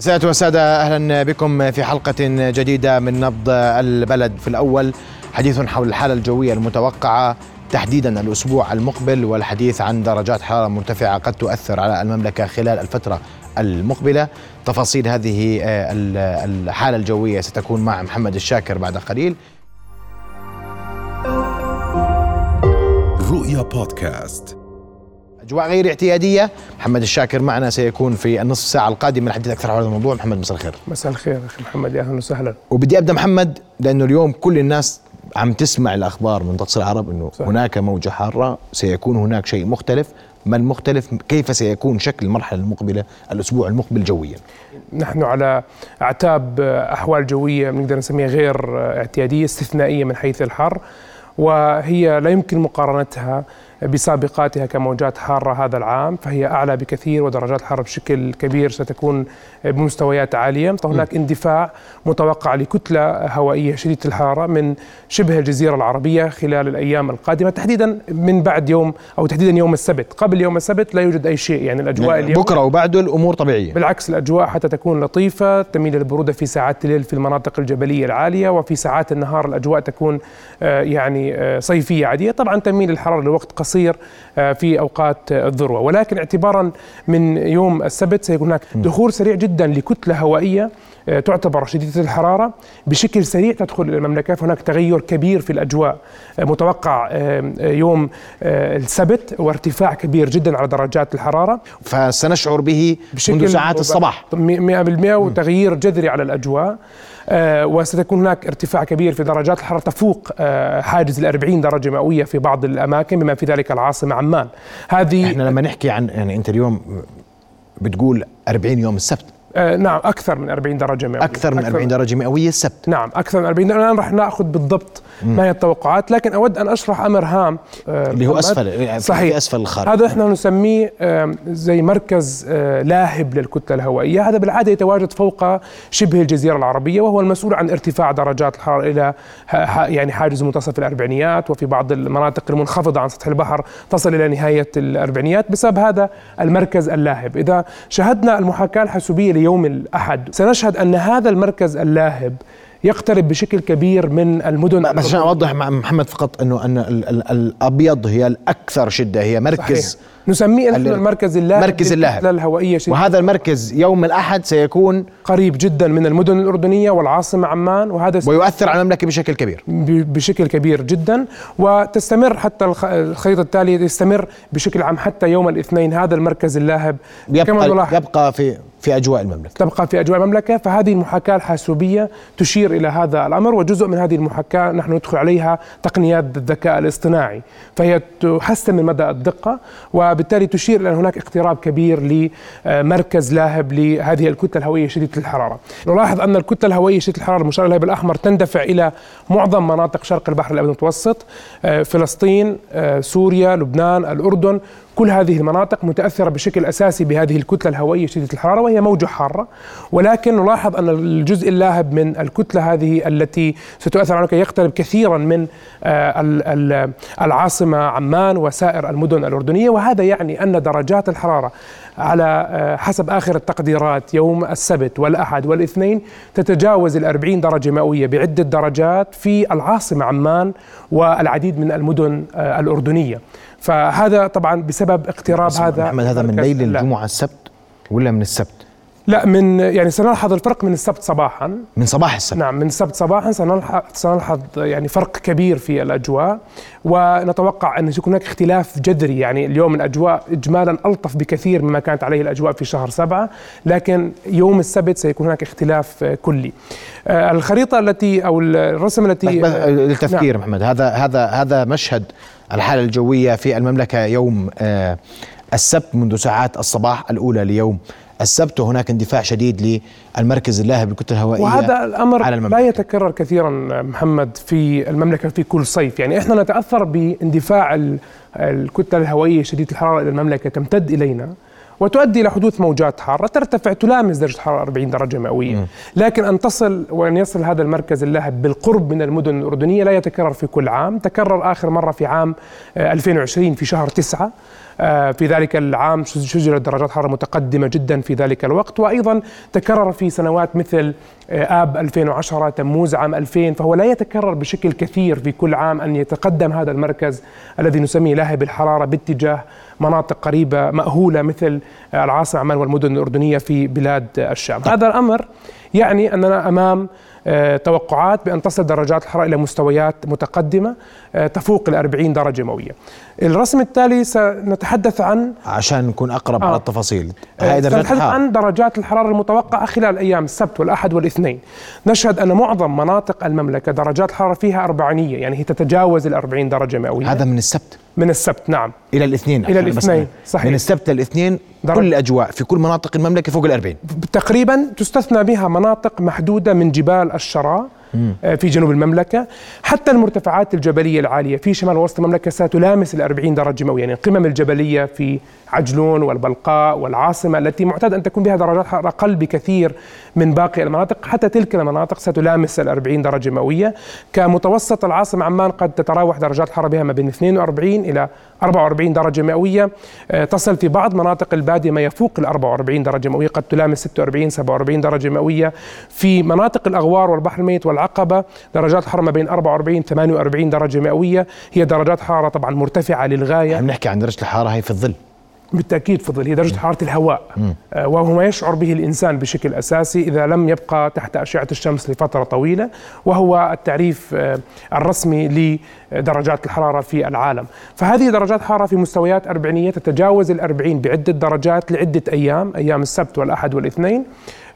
سيادة والسادة أهلا بكم في حلقة جديدة من نبض البلد. في الأول حديث حول الحالة الجوية المتوقعة تحديدا الأسبوع المقبل والحديث عن درجات حرارة مرتفعة قد تؤثر على المملكة خلال الفترة المقبلة. تفاصيل هذه الحالة الجوية ستكون مع محمد الشاكر بعد قليل. رؤيا بودكاست. أجواء غير اعتيادية. محمد الشاكر معنا سيكون في النصف ساعة القادمة. للحديث أكثر حول هذا الموضوع. محمد مساء الخير. مساء الخير أخي محمد. يا أهلا وسهلا. وبدي أبدأ محمد لأنه اليوم كل الناس عم تسمع الأخبار من تقصي العرب إنه صحيح. هناك موجة حارة سيكون هناك شيء مختلف. ما المختلف؟ كيف سيكون شكل المرحلة المقبلة الأسبوع المقبل جويا؟ نحن على أعتاب أحوال جوية بنقدر نسميها غير اعتيادية استثنائية من حيث الحر وهي لا يمكن مقارنتها بسابقاتها كموجات حارة هذا العام فهي أعلى بكثير ودرجات الحرارة بشكل كبير ستكون بمستويات عالية. فهناك اندفاع متوقع لكتلة هوائية شديدة الحرارة من شبه الجزيرة العربية خلال الأيام القادمة تحديدا من بعد يوم أو تحديدا يوم السبت. قبل يوم السبت لا يوجد أي شيء يعني الأجواء اليوم بكرة وبعده الأمور طبيعية. بالعكس الأجواء حتى تكون لطيفة تميل للبرودة في ساعات الليل في المناطق الجبلية العالية وفي ساعات النهار الأجواء تكون آه، يعني آه، صيفية عادية. طبعا تميل الحرارة لوقت قصير آه، في أوقات آه، الذروة. ولكن اعتبارا من يوم السبت سيكون هناك دخول سريع جدا لكتلة هوائية. آه، تعتبر شديدة الحرارة. بشكل سريع تدخل المملكة فهناك تغير كبير في الأجواء. متوقع يوم آه، السبت وارتفاع كبير جدا على درجات الحرارة. فسنشعر به منذ ساعات الصباح. 100% وتغيير جذري على الأجواء. آه، وستكون هناك ارتفاع كبير في درجات الحرارة. تفوق آه، حاجز ال 40 درجة مئوية في بعض الأماكن بما في ذلك العاصمة عمان. هذه إحنا لما نحكي عن يعني أنت اليوم بتقول 40 يوم السبت آه، نعم أكثر من 40 درجة مئوية. أكثر من 40 درجة مئوية السبت نعم أكثر من 40 الآن راح نأخذ بالضبط ما هي التوقعات لكن أود أن أشرح أمر هام آه، اللي هو محمد. أسفل يعني صحيح. في أسفل الخارج. هذا إحنا نسميه زي مركز آه، لاهب للكتلة الهوائية، هذا بالعادة يتواجد فوق شبه الجزيرة العربية وهو المسؤول عن ارتفاع درجات ح- ح- يعني حاجز منتصف الأربعينيات وفي بعض المناطق المنخفضة عن سطح البحر تصل إلى نهاية الأربعينيات. بسبب هذا المركز اللاهب، إذا شاهدنا المحاكاة الحاسوبية ليوم الأحد. سنشهد أن هذا المركز اللاهب يقترب بشكل كبير من المدن بس عشان أوضح مع محمد فقط إنه أن ال- ال- الأبيض هي الأكثر شدة هي مركز صحيح. نسميه نحن ال- المركز اللاهب مركز اللاهب. الهوائية وهذا المركز يوم الأحد سيكون قريب جدا من المدن الأردنية والعاصمة عمان وهذا ويؤثر على المملكة بشكل كبير. بشكل كبير جدا. وتستمر حتى الخ- الخريطة التالية يستمر بشكل عام حتى يوم الاثنين هذا المركز اللاهب. كما يبقى نلاحظ. يبقى في في أجواء المملكة. تبقى في أجواء المملكة فهذه المحاكاة الحاسوبية تشير إلى هذا الأمر وجزء من هذه المحاكاة نحن ندخل عليها تقنيات الذكاء الاصطناعي فهي تحسن من مدى الدقة وبالتالي تشير إلى أن هناك اقتراب كبير لمركز لاهب لهذه الكتلة الهوائية شديدة الحرارة. نلاحظ أن الكتلة الهوائية شديدة الحرارة المشار إليها بالأحمر تندفع إلى معظم مناطق شرق البحر الأبيض المتوسط آه، فلسطين آه، سوريا لبنان الأردن كل هذه المناطق متأثرة بشكل أساسي بهذه الكتلة الهوائية شديدة الحرارة وهي موجة حارة. ولكن نلاحظ أن الجزء اللاهب من الكتلة هذه التي ستؤثر المملكة يقترب كثيرا من آه، ال- ال- العاصمة عمان وسائر المدن الأردنية. وهذا يعني أن درجات الحرارة على آه، حسب آخر التقديرات يوم السبت والأحد والاثنين تتجاوز الأربعين درجة مئوية بعدة درجات في العاصمة عمان والعديد من المدن آه، الأردنية. فهذا طبعا بسبب اقتراب هذا محمد هذا من ليل. الجمعة السبت ولا من السبت لا من يعني سنلحظ الفرق من السبت صباحا. من صباح السبت. نعم من السبت صباحا سنلحظ سنلحظ يعني فرق كبير في الأجواء ونتوقع أن يكون هناك اختلاف جذري. يعني اليوم الأجواء اجمالا ألطف بكثير مما كانت عليه الأجواء في شهر سبعة لكن يوم السبت سيكون هناك اختلاف آه، كلي. آه، الخريطة التي أو الرسم التي بس بس آه، للتذكير محمد هذا هذا هذا مشهد الحالة الجوية في المملكة يوم آه، السبت منذ ساعات الصباح الأولى ليوم السبت وهناك اندفاع شديد للمركز اللاهب للكتله الهوائية وهذا الأمر على لا المملكة. يتكرر كثيرا محمد في المملكة في كل صيف، يعني إحنا نتأثر باندفاع ال- الكتلة الهوائية شديده الحرارة إلى المملكة تمتد إلينا وتؤدي إلى حدوث موجات حارة ترتفع تلامس درجة حرارة 40 درجة مئوية. لكن أن تصل وأن يصل هذا المركز اللاهب بالقرب من المدن الأردنية لا يتكرر في كل عام. تكرر آخر مرة في عام 2020 في شهر 9 آه، في ذلك العام سجلت درجات حرارة متقدمة جدا في ذلك الوقت. وأيضا تكرر في سنوات مثل آه، آب 2010 تموز عام 2000 فهو لا يتكرر بشكل كثير في كل عام أن يتقدم هذا المركز الذي نسميه لاهب الحرارة باتجاه مناطق قريبة مأهولة مثل العاصمة عمان والمدن الأردنية في بلاد الشام. هذا الأمر يعني أننا أمام آه، توقعات بأن تصل درجات الحرارة إلى مستويات متقدمة آه، تفوق ال 40 درجة مئوية. الرسم التالي سنتحدث عن عشان نكون أقرب آه. على التفاصيل. درجات سنتحدث عن درجات الحرارة المتوقعة خلال أيام السبت والأحد والاثنين. نشهد أن معظم مناطق المملكة درجات الحرارة فيها أربعينية يعني هي تتجاوز ال 40 درجة مئوية. هذا من السبت. من السبت نعم. إلى الاثنين إلى الاثنين صحيح. من السبت للاثنين كل الاجواء في كل مناطق المملكة فوق ال 40 تقريبا تستثنى بها مناطق محدودة من جبال الشراء في جنوب المملكة. حتى المرتفعات الجبلية العالية في شمال وسط المملكة ستلامس ال 40 درجة مئوية. يعني القمم الجبلية في عجلون والبلقاء والعاصمة التي معتاد أن تكون بها درجات حرارة أقل بكثير من باقي المناطق. حتى تلك المناطق ستلامس ال 40 درجة مئوية. كمتوسط العاصمة عمان قد تتراوح درجات الحرارة بها ما بين 42 إلى 44 درجة مئوية. آه، تصل في بعض مناطق البادية ما يفوق ال 44 درجة مئوية. قد تلامس 46 47 درجة مئوية. في مناطق الأغوار والبحر الميت والعقبة درجات الحرارة ما بين 44 48 درجة مئوية. هي درجات حرارة طبعا مرتفعة للغاية. عم نحكي عن درجة الحرارة هي في الظل. بالتأكيد فضل هي درجة حرارة الهواء. آه وهو ما يشعر به الإنسان بشكل أساسي إذا لم يبقى تحت أشعة الشمس لفترة طويلة وهو التعريف آه الرسمي لدرجات الحرارة في العالم. فهذه درجات حرارة في مستويات أربعينية تتجاوز الأربعين بعدة درجات لعدة أيام أيام السبت والأحد والإثنين.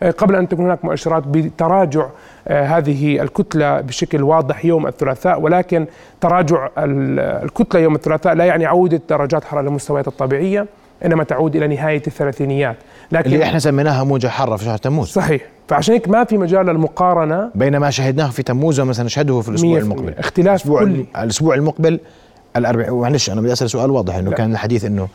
قبل أن تكون هناك مؤشرات بتراجع آه، هذه الكتلة بشكل واضح يوم الثلاثاء ولكن تراجع الكتلة يوم الثلاثاء لا يعني عودة درجات حرارة للمستويات الطبيعية إنما تعود إلى نهاية الثلاثينيات. لكن اللي إحنا سميناها موجة حارة في شهر تموز. صحيح. فعشان هيك ما في مجال للمقارنة. بين ما شهدناه في تموز وما سنشهده في الأسبوع المقبل. اختلاف الأسبوع كل الأسبوع المقبل الأربع معلش أنا بدي أسأل سؤال واضح إنه لا. كان الحديث إنه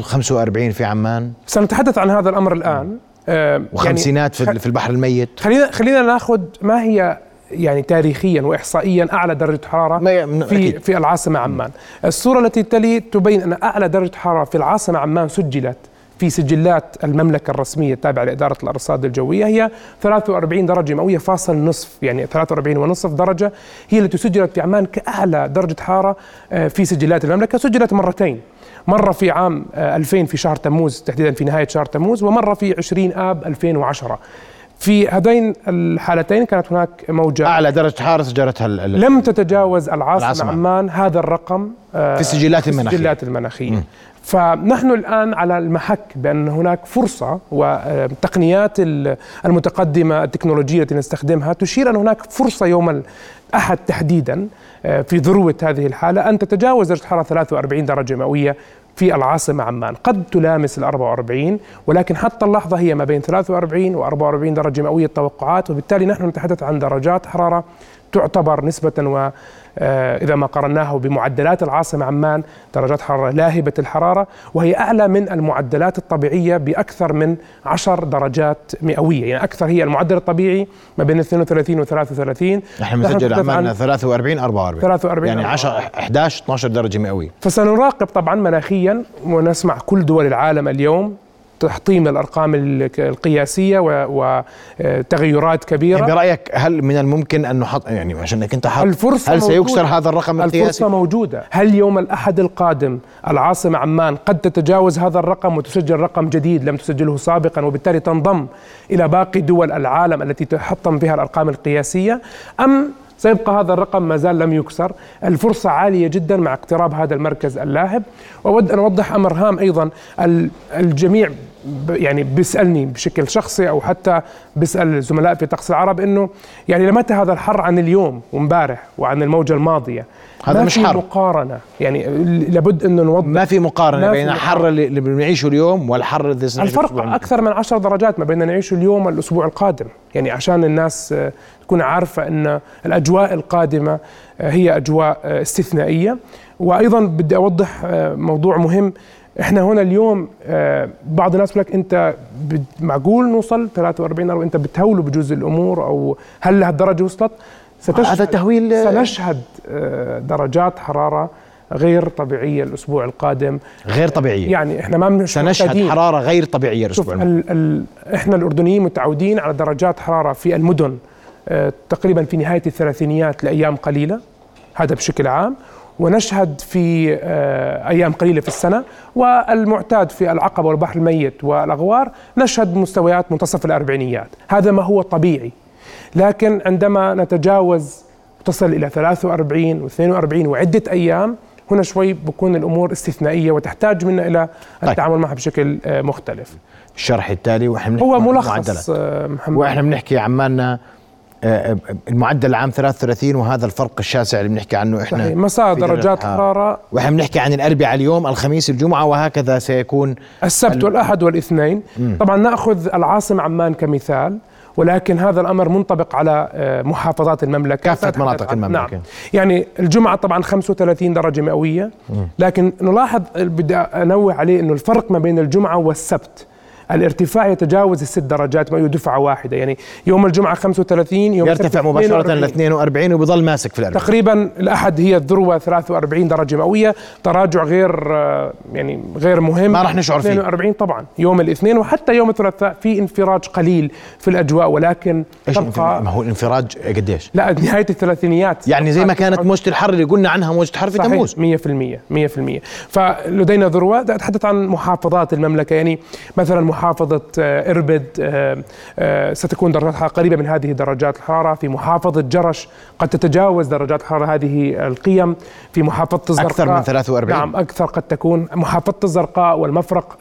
45 في عمان. سنتحدث عن هذا الأمر الآن. آه وخمسينات يعني في البحر الميت. خلينا خلينا ناخذ ما هي يعني تاريخيا واحصائيا أعلى درجة حرارة في أكيد. في العاصمة عمان. الصورة التي تلي تبين أن أعلى درجة حرارة في العاصمة عمان سجلت في سجلات المملكة الرسمية التابعة لإدارة الأرصاد الجوية هي 43 درجة مئوية فاصل نصف يعني 43 ونصف درجة هي التي سجلت في عمان كأعلى درجة حرارة آه، في سجلات المملكة سجلت مرتين. مرة في عام 2000 آه، في شهر تموز تحديدا في نهاية شهر تموز ومرة في 20 آب 2010 في هذين الحالتين كانت هناك موجة. أعلى درجة حرارة سجلتها لم تتجاوز العاصمة, العاصمة. عمان هذا الرقم آه، في السجلات المناخية, في السجلات المناخية. فنحن الآن على المحك بأن هناك فرصة وتقنيات المتقدمة التكنولوجية التي نستخدمها تشير أن هناك فرصة يوم الأحد تحديدا آه، في ذروة هذه الحالة أن تتجاوز درجة حرارة 43 درجة مئوية في العاصمة عمان. قد تلامس ال 44 ولكن حتى اللحظة هي ما بين 43 و 44 درجة مئوية التوقعات وبالتالي نحن نتحدث عن درجات حرارة تعتبر نسبة و إذا ما قارناه بمعدلات العاصمة عمان درجات حرارة لاهبة الحرارة وهي أعلى من المعدلات الطبيعية بأكثر من 10 درجات مئوية. يعني أكثر هي المعدل الطبيعي ما بين 32 و 33 نحن مسجل عمان 43 44 43 يعني 10 11 12 درجة مئوية. فسنراقب طبعا مناخيا ونسمع كل دول العالم اليوم تحطيم الأرقام القياسية وتغيرات كبيرة. يعني برأيك هل من الممكن أن نحط يعني عشان أنت حط الفرصة هل سيكسر هذا الرقم القياسي؟ الفرصة موجودة، هل يوم الأحد القادم العاصمة عمان قد تتجاوز هذا الرقم وتسجل رقم جديد لم تسجله سابقا وبالتالي تنضم إلى باقي دول العالم التي تحطم بها الأرقام القياسية؟ أم سيبقى هذا الرقم ما زال لم يكسر. الفرصة عالية جدا مع اقتراب هذا المركز اللاهب. وأود أن أوضح أمر هام أيضا. الجميع يعني بيسألني بشكل شخصي أو حتى بيسأل زملاء في طقس العرب إنه يعني لمتى هذا الحر عن اليوم وامبارح وعن الموجة الماضية؟ هذا مش حر. مقارنة. يعني لابد إنه نوضح ما في مقارنة ما بين الحر اللي بنعيشه اليوم والحر الذي الفرق أكثر من عشر درجات ما بين نعيشه اليوم والأسبوع القادم. يعني عشان الناس تكون عارفة إن الأجواء القادمة هي أجواء استثنائية. وأيضا بدي أوضح موضوع مهم. إحنا هنا اليوم آه، بعض الناس يقول لك انت معقول نوصل 43 أو أنت بتهولوا بجزء الأمور أو هل لهالدرجه وصلت؟ هذا تهويل، آه، سنشهد آه، درجات حرارة غير طبيعية الأسبوع القادم غير طبيعية يعني إحنا ما مش سنشهد معتادين. حرارة غير طبيعية الأسبوع. ال ال إحنا الأردنيين متعودين على درجات حرارة في المدن تقريبا في نهاية الثلاثينيات لأيام قليلة هذا بشكل عام ونشهد في آه، أيام قليلة في السنة. والمعتاد في العقبة والبحر الميت والأغوار نشهد مستويات منتصف الأربعينيات. هذا ما هو طبيعي. لكن عندما نتجاوز تصل إلى 43 و42 وعدة أيام هنا شوي بكون الأمور استثنائية وتحتاج منا إلى طيب. التعامل معها بشكل آه، مختلف. الشرح التالي بنحكي هو ملخص. آه، محمد. وإحنا بنحكي عمالنا المعدل العام 33 وهذا الفرق الشاسع اللي بنحكي عنه إحنا صحيح. مساء درجات. حرارة. وإحنا بنحكي عن الأربعاء اليوم الخميس الجمعة وهكذا سيكون السبت والأحد والاثنين. طبعا نأخذ العاصمة عمان كمثال ولكن هذا الأمر منطبق على آه، محافظات المملكة. سأتحدث مناطق المملكة. نعم. يعني الجمعة طبعا 35 درجة مئوية. لكن نلاحظ بدي أنوه عليه إنه الفرق ما بين الجمعة والسبت الارتفاع يتجاوز الست درجات مئويه دفعه واحدة. يعني يوم الجمعة 35 يوم يرتفع 42. ل 42 وبيضل ماسك في الاربعاء تقريبا الأحد هي الذروة 43 درجة مئوية. تراجع غير آه، يعني غير مهم. ما راح نشعر فيه. 42 طبعا يوم الاثنين وحتى يوم الثلاثاء في انفراج قليل في الأجواء. ولكن إيش الانف- ما تبقى هو الانفراج قديش؟ لا نهاية الثلاثينيات. يعني زي ما كانت موجة الحر اللي قلنا عنها موجة حر في تموز 100% 100% فلدينا ذروة. أتحدث عن محافظات المملكة. يعني مثلا محافظة آه، إربد آه، آه، ستكون درجات حرارة قريبة من هذه درجات الحرارة. في محافظة جرش قد تتجاوز درجات الحرارة هذه القيم. في محافظة الزرقاء أكثر من 43. نعم أكثر قد تكون. محافظة الزرقاء والمفرق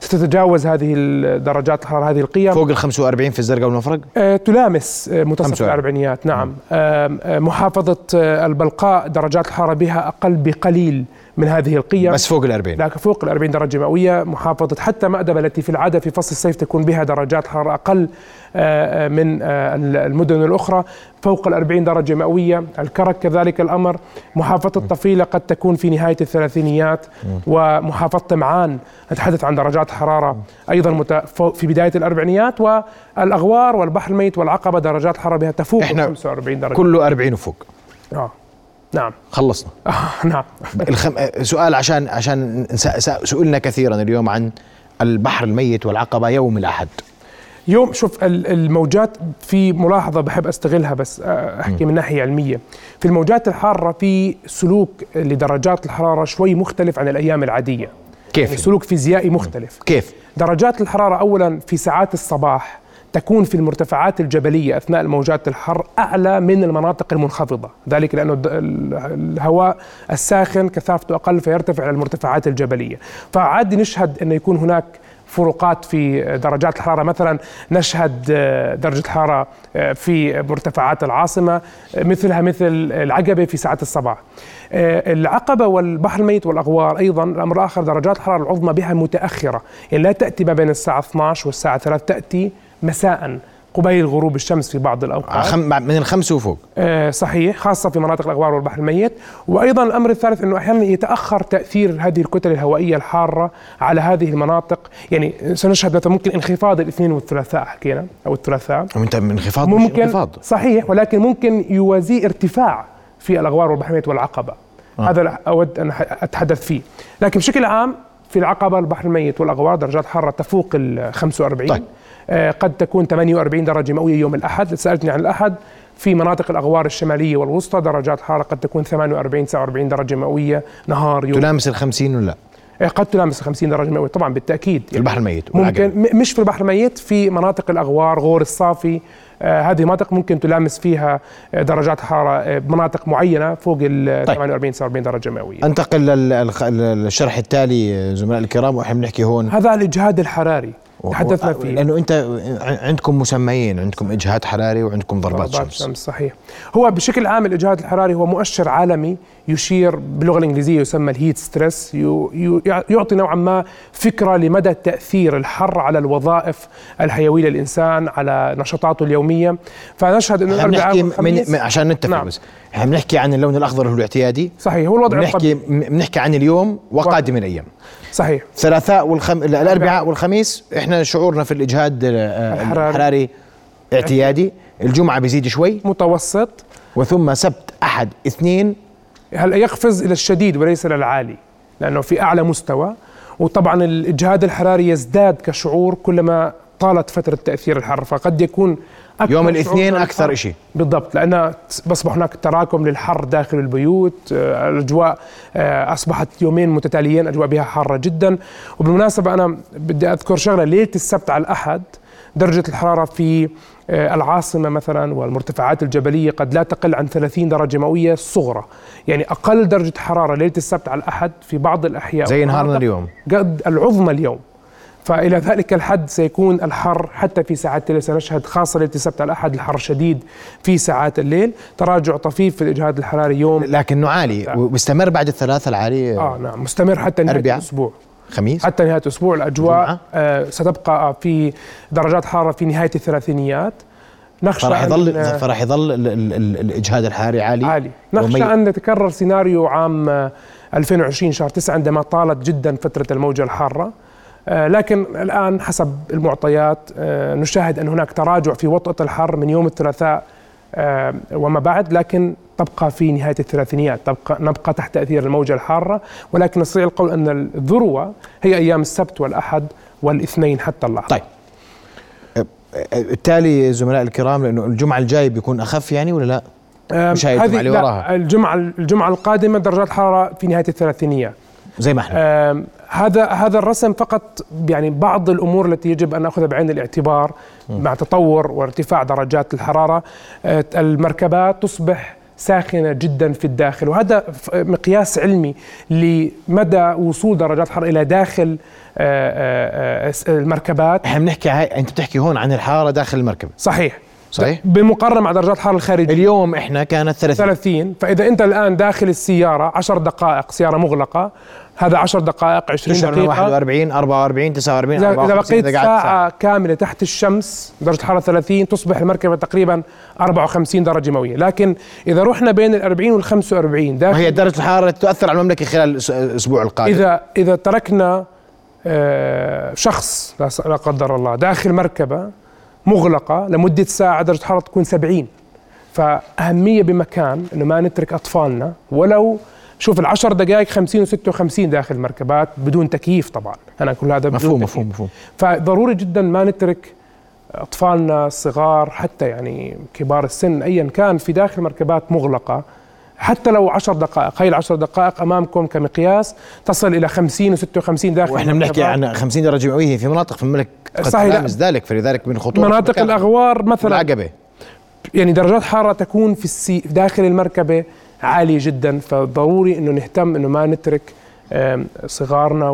ستتجاوز هذه درجات الحرارة هذه القيم. فوق ال 45 في الزرقاء والمفرق؟ تلامس منتصف 45. الأربعينيات. نعم. آه، محافظة البلقاء درجات الحرارة بها أقل بقليل. من هذه القيم. بس فوق ال 40 لكن فوق ال 40 درجة مئوية محافظة حتى مأدبة التي في العادة في فصل الصيف تكون بها درجات حرارة أقل آه، آه، من آه، المدن الأخرى. فوق ال 40 درجة مئوية. الكرك كذلك الأمر. محافظة الطفيلة قد تكون في نهاية الثلاثينيات ومحافظة معان نتحدث عن درجات حرارة أيضا مت- فوق- في بداية الأربعينيات. والأغوار والبحر الميت والعقبة درجات حرارة بها تفوق ال إحنا 45 درجة. كله 40 وفوق. آه. نعم. خلصنا. آه. نعم. الخم... سؤال عشان عشان س... س... سئلنا كثيرا اليوم عن البحر الميت والعقبة يوم الأحد. يوم شوف ال- الموجات في ملاحظة بحب أستغلها بس آه، أحكي من ناحية علمية. في الموجات الحارة في سلوك لدرجات الحرارة شوي مختلف عن الأيام العادية. كيف؟ يعني سلوك فيزيائي مختلف. كيف؟ درجات الحرارة اولا في ساعات الصباح تكون في المرتفعات الجبلية أثناء الموجات الحر أعلى من المناطق المنخفضة، ذلك ال- الهواء الساخن كثافته أقل فيرتفع إلى المرتفعات الجبلية، فعادي نشهد انه يكون هناك فروقات في درجات الحرارة. مثلا نشهد آه، درجة الحرارة آه، في مرتفعات العاصمة آه، مثلها مثل العقبة في ساعات الصباح. العقبة والبحر الميت والأغوار أيضا الأمر الآخر درجات الحرارة العظمى بها متأخرة، يعني لا تأتي ما بين الساعة 12 والساعة 3 تأتي مساء قبيل غروب الشمس في بعض الأوقات. من الخمسه وفوق. آه، صحيح خاصة في مناطق الأغوار والبحر الميت. وأيضا الأمر الثالث أنه أحيانا يتأخر تأثير هذه الكتل الهوائية الحارة على هذه المناطق. يعني سنشهد مثلا ممكن انخفاض الاثنين والثلاثاء حكينا أو الثلاثاء. وانت انخفاض مش ممكن انخفاض. صحيح ولكن ممكن يوازيه ارتفاع في الأغوار والبحر الميت والعقبة. آه. هذا لا أود أن أتحدث فيه. لكن بشكل عام في العقبة البحر الميت والأغوار درجات حرارة تفوق ال 45 طيب. آه، قد تكون 48 درجة مئوية يوم الأحد. سألتني عن الأحد في مناطق الأغوار الشمالية والوسطى درجات حرارة قد تكون 48 49 درجة مئوية نهار يوم. تلامس ال 50 ولا؟ لا آه، قد تلامس 50 درجة مئوية طبعا بالتأكيد. في البحر الميت ممكن مش في البحر الميت في مناطق الأغوار غور الصافي هذه مناطق ممكن تلامس فيها آه، درجات حرارة آه، بمناطق معينة فوق ال طيب. 48 49 درجة مئوية. انتقل للشرح التالي زملاء الكرام وإحنا بنحكي هون. هذا الإجهاد الحراري تحدثنا فيه. لأنه أنت عندكم مسميين عندكم إجهاد حراري وعندكم ضربات, ضربات شمس. شمس صحيح. هو بشكل عام الإجهاد الحراري هو مؤشر عالمي يشير باللغة الإنجليزية يسمى الهيت ستريس يعطي نوعا ما فكرة لمدى تاثير الحر على الوظائف الحيوية للإنسان على نشاطاته اليومية. فنشهد إنه الأربعاء من عشان نتفق نعم. بس. إحنا بنحكي عن اللون الأخضر هو الاعتيادي صحيح هو الوضع بنحكي بنحكي عن اليوم وقادم الأيام. صحيح. الثلاثاء والخم... الأربعاء. والخميس إحنا شعورنا في الإجهاد آه، الحراري, الحراري اعتيادي. الجمعة بيزيد شوي. متوسط. وثم سبت أحد اثنين. هلا يقفز إلى الشديد وليس إلى العالي؟ لأنه في أعلى مستوى. وطبعا الإجهاد الحراري يزداد كشعور كلما طالت فترة تأثير الحر. فقد يكون يوم الاثنين أكثر شيء بالضبط لأن بصبح هناك تراكم للحر داخل البيوت آه، الأجواء آه، أصبحت يومين متتاليين أجواء بها حارة جدا. وبالمناسبة أنا بدي أذكر شغلة ليلة السبت على الأحد درجة الحرارة في آه، العاصمة مثلا والمرتفعات الجبلية قد لا تقل عن 30 درجة مئوية صغرى. يعني أقل درجة حرارة ليلة السبت على الأحد في بعض الأحياء. زي نهارنا اليوم. قد العظمى اليوم. فإلى ذلك الحد سيكون الحر حتى في ساعات الليل سنشهد خاصة ليلة السبت على الأحد الحر شديد في ساعات الليل. تراجع طفيف في الإجهاد الحراري يوم لكنه عالي ومستمر بعد الثلاثة العالي؟ آه نعم. مستمر حتى نهاية الأسبوع. خميس؟ حتى نهاية الأسبوع الأجواء آه ستبقى في درجات حرارة في نهاية الثلاثينيات. نخشى فراح يظل فراح يظل الإجهاد الحراري عالي؟ عالي. نخشى أن نتكرر سيناريو عام 2020 شهر 9 عندما طالت جدا فترة الموجة الحارة. آه، لكن الآن حسب المعطيات آه، نشاهد أن هناك تراجع في وطأة الحر من يوم الثلاثاء آه، وما بعد لكن تبقى في نهاية الثلاثينيات تبقى نبقى تحت تاثير الموجة الحارة ولكن نستطيع القول أن الذروة هي أيام السبت والأحد والاثنين حتى اللحظه. طيب بالتالي زملاء الكرام لأنه الجمعة الجاي بيكون أخف يعني ولا لا؟ مش الجمعه اللي وراها الجمعه الجمعة القادمة درجات الحراره في نهاية الثلاثينيات زي ما إحنا. هذا هذا الرسم فقط يعني بعض الأمور التي يجب أن نأخذها بعين الاعتبار م. مع تطور وارتفاع درجات الحرارة. آه، المركبات تصبح ساخنة جدا في الداخل وهذا مقياس علمي لمدى وصول درجات الحرارة إلى داخل آه، آه، المركبات. إحنا بنحكي أنت بتحكي هون عن الحرارة داخل المركبة. صحيح. صحيح؟ بمقارنه مع درجات الحراره الخارجيه اليوم إحنا كانت 30 30 فإذا أنت الآن داخل السيارة 10 دقائق سيارة مغلقة هذا 10 دقائق 20 دقيقة. 41 44 49 إذا, إذا بقيت ساعة, ساعة. كاملة تحت الشمس درجة حرارة 30 تصبح المركبة تقريبا 54 درجة مئوية. لكن إذا رحنا بين ال 40 وال 45 داخل وهي درجة الحرارة تؤثر على المملكة خلال الأسبوع القادم. إذا إذا تركنا آه، شخص لا قدر الله داخل مركبة مغلقة لمدة ساعة درجة الحرارة تكون 70 فأهمية بمكان أنه ما نترك أطفالنا ولو شوف العشر دقائق 50 و56 داخل المركبات بدون تكييف طبعا. أنا كل هذا مفهوم مفهوم مفهوم. فضروري جدا ما نترك أطفالنا الصغار حتى يعني كبار السن ايا كان في داخل مركبات مغلقة حتى لو 10 دقائق هي العشر دقائق أمامكم كمقياس تصل إلى 50 و56 داخل وإحنا بنحكي عن 50 درجة مئوية في مناطق في المملكه قد صحيح ذلك فلذلك من خطورة مناطق الأغوار مثلا. العقبه يعني درجات حرارة تكون في السي داخل المركبة عالية جدا فضروري إنه نهتم إنه ما نترك صغارنا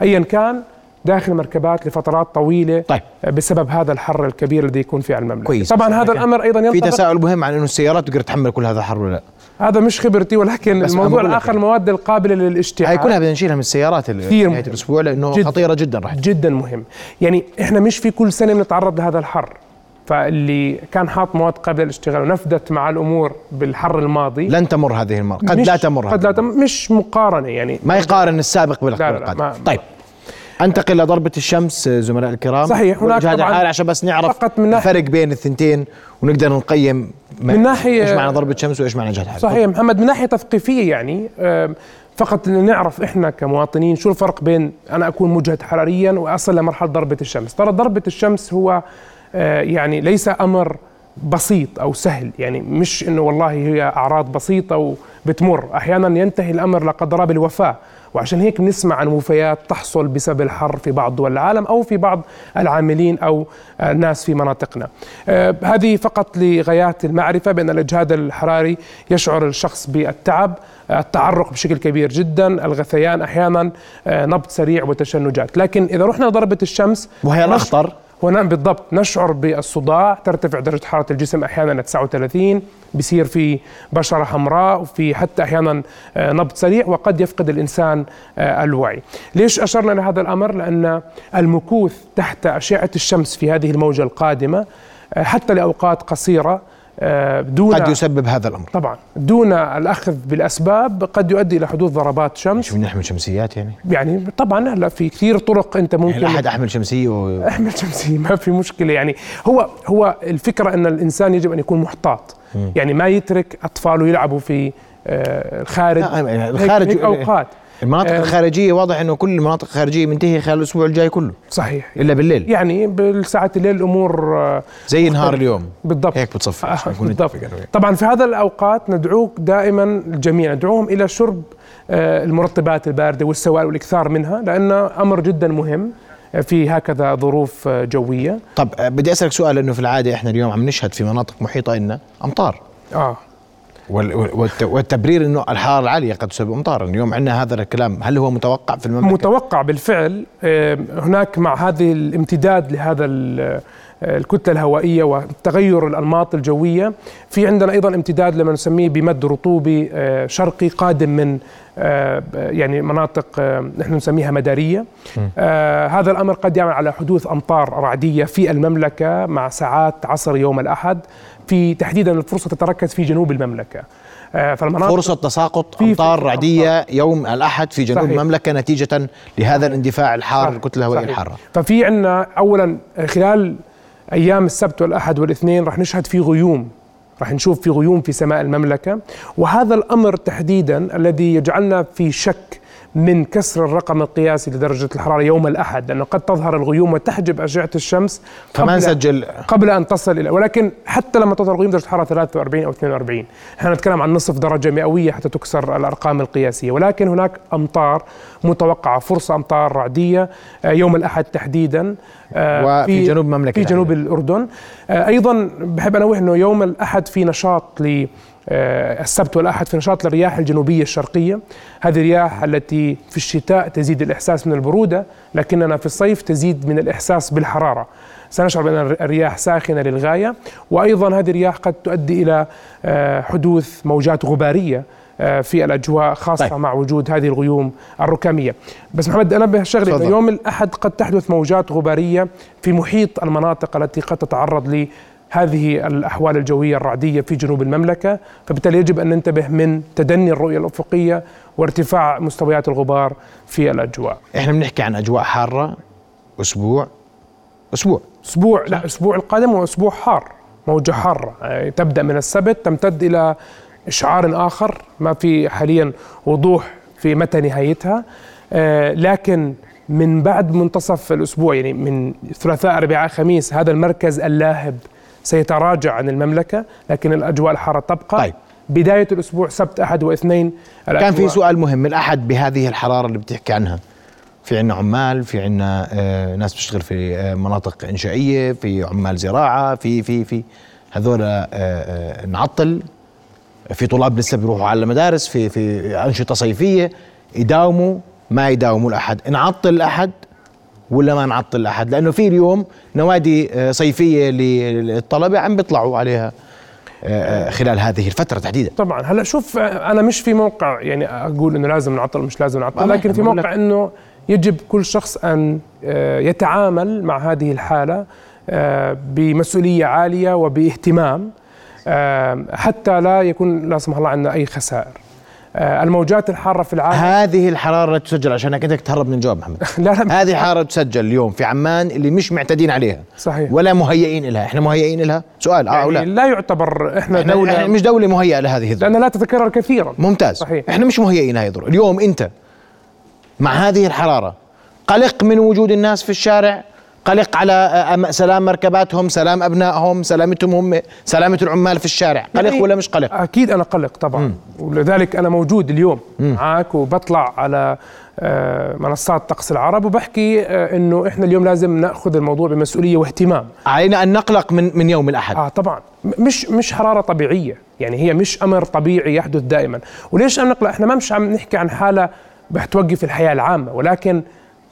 وايا كان داخل مركبات لفترات طويلة طيب. بسبب هذا الحر الكبير الذي يكون في المملكة. كويس. طبعا هذا الأمر أيضا ينطبق في تساؤل مهم عن إنه السيارات تقدر تحمل كل هذا الحر ولا لا. هذا مش خبرتي ولكن الموضوع الآخر المواد القابلة للاشتعال هاي كلها بدنا نشيلها من السيارات في نهاية الأسبوع لأنه جد خطيرة جدا راح جدا مهم. يعني إحنا مش في كل سنة بنتعرض لهذا الحر. فاللي كان حاط مواد قابلة للاشتغال ونفذت مع الأمور بالحر الماضي لن تمر هذه المرة. قد لا تمر قد لا تمر مش مقارنة يعني. ما يقارن السابق بالقادم طيب. أنتقل لضربة الشمس زملاء الكرام. صحيح هناك طبعا. عشان بس نعرف فقط من الفرق بين الثنتين ونقدر نقيم من ناحية إيش معنى ضربة الشمس وإيش معنى جهاد حراري صحيح محمد من ناحية تثقيفية يعني فقط نعرف إحنا كمواطنين شو الفرق بين أنا أكون مجهد حراريا وأصل لمرحلة ضربة الشمس. ترى ضربة الشمس هو آه، يعني ليس أمر بسيط أو سهل. يعني مش إنه والله هي أعراض بسيطة وبتمر. أحيانا ينتهي الأمر لا قدر بالوفاة. وعشان هيك بنسمع عن وفيات تحصل بسبب الحر في بعض دول العالم أو في بعض العاملين أو الناس في مناطقنا. آه، هذه فقط لغايات المعرفة بأن الإجهاد الحراري يشعر الشخص بالتعب، التعرق بشكل كبير جدا، الغثيان أحيانا، آه، نبض سريع وتشنجات، لكن إذا رحنا ضربه الشمس وهي الأخطر. ونعم بالضبط نشعر بالصداع ترتفع درجة حرارة الجسم أحيانا 39 بصير في بشرة حمراء وفي حتى أحيانا آه، نبض سريع وقد يفقد الإنسان آه، الوعي ليش أشرنا لهذا الأمر؟ لأن المكوث تحت أشعة الشمس في هذه الموجة القادمة آه، حتى لأوقات قصيرة دون قد يسبب هذا الأمر. طبعا دون الأخذ بالأسباب قد يؤدي إلى حدوث ضربات شمس. شو نحمل شمسيات يعني. يعني طبعا هلا في كثير طرق أنت يعني ممكن يعني أحد أحمل شمسية و... أحمل شمسية ما في مشكلة. يعني هو هو الفكرة أن الإنسان يجب أن يكون محتاط. يعني ما يترك أطفاله يلعبوا في آه، الخارج. الخارج هيك أوقات. المناطق آه الخارجية واضح إنه كل المناطق الخارجية منتهية خلال الأسبوع الجاي كله. صحيح. إلا بالليل. يعني بالساعات الليل الأمور آه زي نهار اليوم. بالضبط. هيك بتصفي. آه بالضبط. طبعا في هذا الأوقات ندعوك دائما الجميع. ندعوهم إلى شرب آه المرطبات الباردة والسوائل والإكثار منها لأنه أمر جدا مهم في هكذا ظروف آه، جوية. طب آه، بدي أسألك سؤال انه في العادة إحنا اليوم عم نشهد في مناطق محيطة لنا أمطار. آه. والتبرير إنه الحرارة العالية قد تسبب امطارا اليوم عندنا هذا الكلام. هل هو متوقع في المملكة؟ متوقع بالفعل. آه، هناك مع هذه الامتداد لهذا الكتلة الهوائية وتغير الأنماط الجوية. في عندنا أيضا امتداد لما نسميه بمد رطوبي آه، شرقي قادم من يعني مناطق نحن نسميها مدارية. هذا الأمر قد يعمل على حدوث أمطار رعدية في المملكة مع ساعات عصر يوم الأحد. في تحديدا الفرصة تتركز في جنوب المملكة. آه، فالمناطق فرصة تساقط أمطار رعدية يوم الأحد في جنوب صحيح. المملكة نتيجة لهذا الاندفاع الحار الكتلة الهوائية الحارة. ففي عندنا أولا خلال أيام السبت والأحد والاثنين رح نشهد في غيوم رح نشوف في غيوم في سماء المملكة. وهذا الأمر تحديدا الذي يجعلنا في شك من كسر الرقم القياسي لدرجة الحرارة يوم الأحد لأنه قد تظهر الغيوم وتحجب أشعة الشمس فما نسجل قبل أن تصل إلى ولكن حتى لما تظهر الغيوم درجة الحرارة 43 أو 42 إحنا نتكلم عن نصف درجة مئوية حتى تكسر الأرقام القياسية. ولكن هناك أمطار متوقعة فرصة أمطار رعدية آه، يوم الأحد تحديدا آه، وفي جنوب المملكة في جنوب الأردن. آه، أيضا بحب أنوه أنه يوم الأحد في نشاط ل السبت والأحد في نشاط الرياح الجنوبية الشرقية. هذه الرياح التي في الشتاء تزيد الإحساس من البرودة لكننا في الصيف تزيد من الإحساس بالحرارة. سنشعر بأن الرياح ساخنة للغاية وأيضا هذه الرياح قد تؤدي إلى آه، حدوث موجات غبارية آه، في الأجواء خاصة طيب. مع وجود هذه الغيوم الركامية. بس محمد انبه شغله يوم الأحد قد تحدث موجات غبارية في محيط المناطق التي قد تتعرض هذه الأحوال الجوية الرعدية في جنوب المملكة فبالتالي يجب أن ننتبه من تدني الرؤية الأفقية وارتفاع مستويات الغبار في الأجواء. إحنا بنحكي عن أجواء حارة أسبوع أسبوع. أسبوع لا أسبوع القادم هو أسبوع حار موجة حارة. يعني تبدأ من السبت تمتد إلى إشعار آخر ما في حاليا وضوح في متى نهايتها. آه، لكن من بعد منتصف الأسبوع يعني من ثلاثاء أربعاء خميس هذا المركز اللاهب سيتراجع عن المملكة لكن الأجواء الحارة تبقى. طيب. بداية الأسبوع سبت أحد واثنين كان في سؤال مهم الأحد بهذه الحرارة اللي بتحكي عنها. في عنا عمال في عنا آه ناس بتشتغل في آه مناطق إنشائية في عمال زراعة في في في. هذول آه نعطل. في طلاب لسه بيروحوا على المدارس في في أنشطة صيفية. يداوموا ما يداوموا الأحد. نعطل الأحد ولا ما نعطل أحد؟ لأنه في اليوم نوادي آه، صيفية للطلبة عم بيطلعوا عليها آه، آه، خلال هذه الفترة تحديدا. طبعا. هلأ شوف أنا مش في موقع يعني أقول إنه لازم نعطل مش لازم نعطل لكن في موقع إنه يجب كل شخص أن يتعامل مع هذه الحالة بمسؤولية عالية وباهتمام حتى لا يكون لا سمح الله عندنا أي خسائر. الموجات الحارة في العالم. هذه الحرارة تسجل عشان انك تهرب من الجواب محمد. لا لا. هذه حرارة تسجل اليوم في عمان اللي مش معتادين عليها. صحيح. ولا مهيئين لها. إحنا مهيئين لها؟ سؤال. آه يعني لا. لا يعتبر إحنا, إحنا دولة إحنا مش دولة مهيئة لهذه الظروف. لأنها لا تتكرر كثيرا. ممتاز. صحيح. إحنا مش مهيئين لهذه الظروف. اليوم أنت مع هذه الحرارة قلق من وجود الناس في الشارع؟ قلق على سلام مركباتهم سلام أبنائهم سلامتهم هم سلامة العمال في الشارع. قلق يعني ولا مش قلق؟ أكيد أنا قلق طبعا. م. ولذلك أنا موجود اليوم م. معك وبطلع على آه، منصات طقس العرب وبحكي آه، إنه إحنا اليوم لازم نأخذ الموضوع بمسؤولية واهتمام. علينا أن نقلق من من يوم الأحد. آه طبعا. مش مش حرارة طبيعية. يعني هي مش أمر طبيعي يحدث دائما. وليش عم نقلق؟ إحنا ما مش عم نحكي عن حالة بتوقف الحياة العامة. ولكن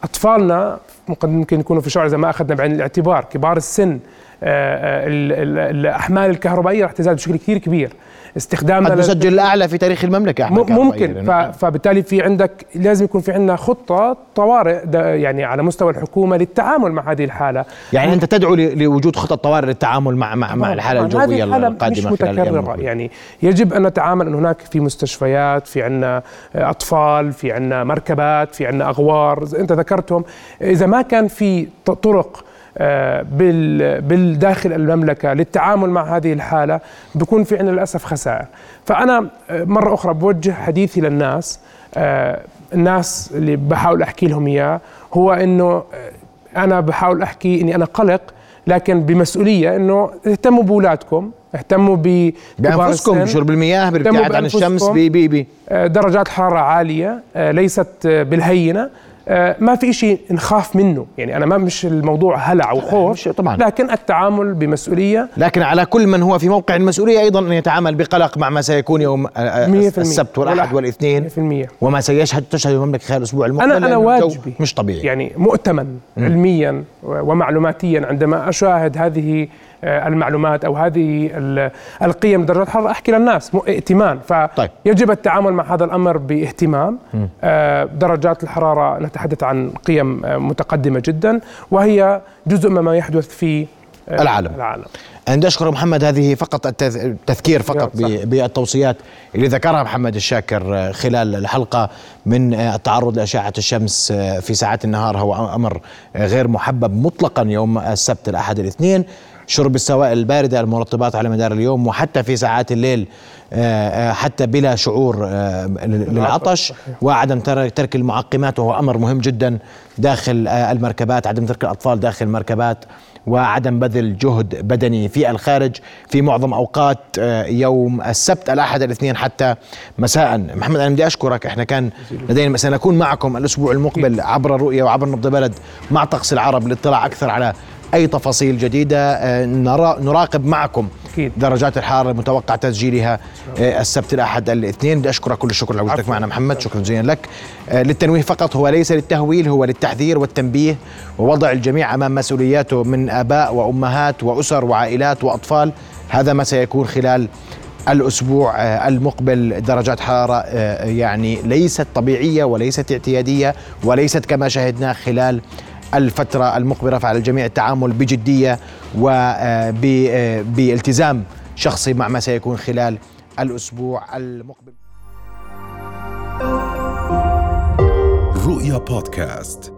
أطفالنا ممكن يكونوا في شعور إذا ما أخذنا بعين الاعتبار. كبار السن آه، الأحمال الكهربائية رح تزداد بشكل كثير كبير. استخدامنا قد نسجل الأعلى في تاريخ المملكة إحنا ممكن. فبالتالي في عندك لازم يكون في عندنا خطة طوارئ يعني على مستوى الحكومة للتعامل مع هذه الحالة. يعني أنت تدعو لوجود خطط طوارئ للتعامل مع مع, مع الحالة الجوية القادمة مش متكررة. يعني يجب أن نتعامل أن هناك في مستشفيات في عندنا أطفال في عندنا مركبات في عندنا أغوار. أنت ذكرتهم إذا ما كان في طرق بالداخل المملكة للتعامل مع هذه الحالة بكون في عندنا للأسف خسائر. فأنا آه، مرة أخرى بوجه حديثي للناس آه، الناس اللي بحاول أحكي لهم إياه هو أنه أنا بحاول أحكي أني أنا قلق لكن بمسؤولية أنه اهتموا بأولادكم اهتموا ب بأنفسكم بشرب المياه بالابتعاد عن الشمس بي بي بي. درجات حرارة عالية ليست بالهينة. آه، ما في شيء نخاف منه. يعني أنا ما مش الموضوع هلع وخوف طبعا. لكن التعامل بمسؤولية. لكن على كل من هو في موقع المسؤولية أيضا أن يتعامل بقلق مع ما سيكون يوم آه، آه، السبت والأحد والاثنين. 100% وما سيشهد تشهد المملكة خلال الأسبوع المقبل أنا أنا واجبي. مش طبيعي. يعني مؤتمن. علميا ومعلوماتيا عندما أشاهد هذه آه، المعلومات أو هذه القيم درجات الحراره أحكي للناس ائتمان. فيجب طيب. التعامل مع هذا الأمر بإهتمام. آه، درجات الحرارة نتحدث عن قيم آه، متقدمة جدا وهي جزء مما يحدث في العالم. العالم. أنا أشكر محمد هذه فقط التذكير فقط بالتوصيات اللي ذكرها محمد الشاكر خلال الحلقة من التعرض لأشعة الشمس في ساعات النهار. هو أمر غير محبب مطلقا يوم السبت الأحد الاثنين. شرب السوائل الباردة المرطبات على مدار اليوم وحتى في ساعات الليل آه، آه، حتى بلا شعور آه، للعطش وعدم ترك المعقمات وهو أمر مهم جدا داخل المركبات عدم ترك الأطفال داخل المركبات وعدم بذل جهد بدني في الخارج. في معظم أوقات يوم السبت الأحد الاثنين حتى مساء. محمد أنا بدي أشكرك. إحنا كان لدينا سنكون معكم الأسبوع المقبل عبر الرؤية وعبر نبض بلد مع طقس العرب للاطلاع أكثر على أي تفاصيل جديدة آه، نرى نراقب معكم أكيد. درجات الحرارة المتوقع تسجيلها آه، السبت الأحد الاثنين. بدي أشكرك كل الشكر لوجودك معنا محمد. شكرا جزيلا لك. آه، للتنويه فقط هو ليس للتهويل هو للتحذير والتنبيه ووضع الجميع أمام مسؤولياته من آباء وأمهات وأسر وعائلات وأطفال. هذا ما سيكون خلال الأسبوع المقبل. درجات حرارة يعني ليست طبيعية وليست اعتيادية وليست كما شاهدنا خلال الفترة المقبلة فعلى الجميع التعامل بجدية وبالتزام آه، آه، شخصي مع ما سيكون خلال الأسبوع المقبل. رؤيا بودكاست.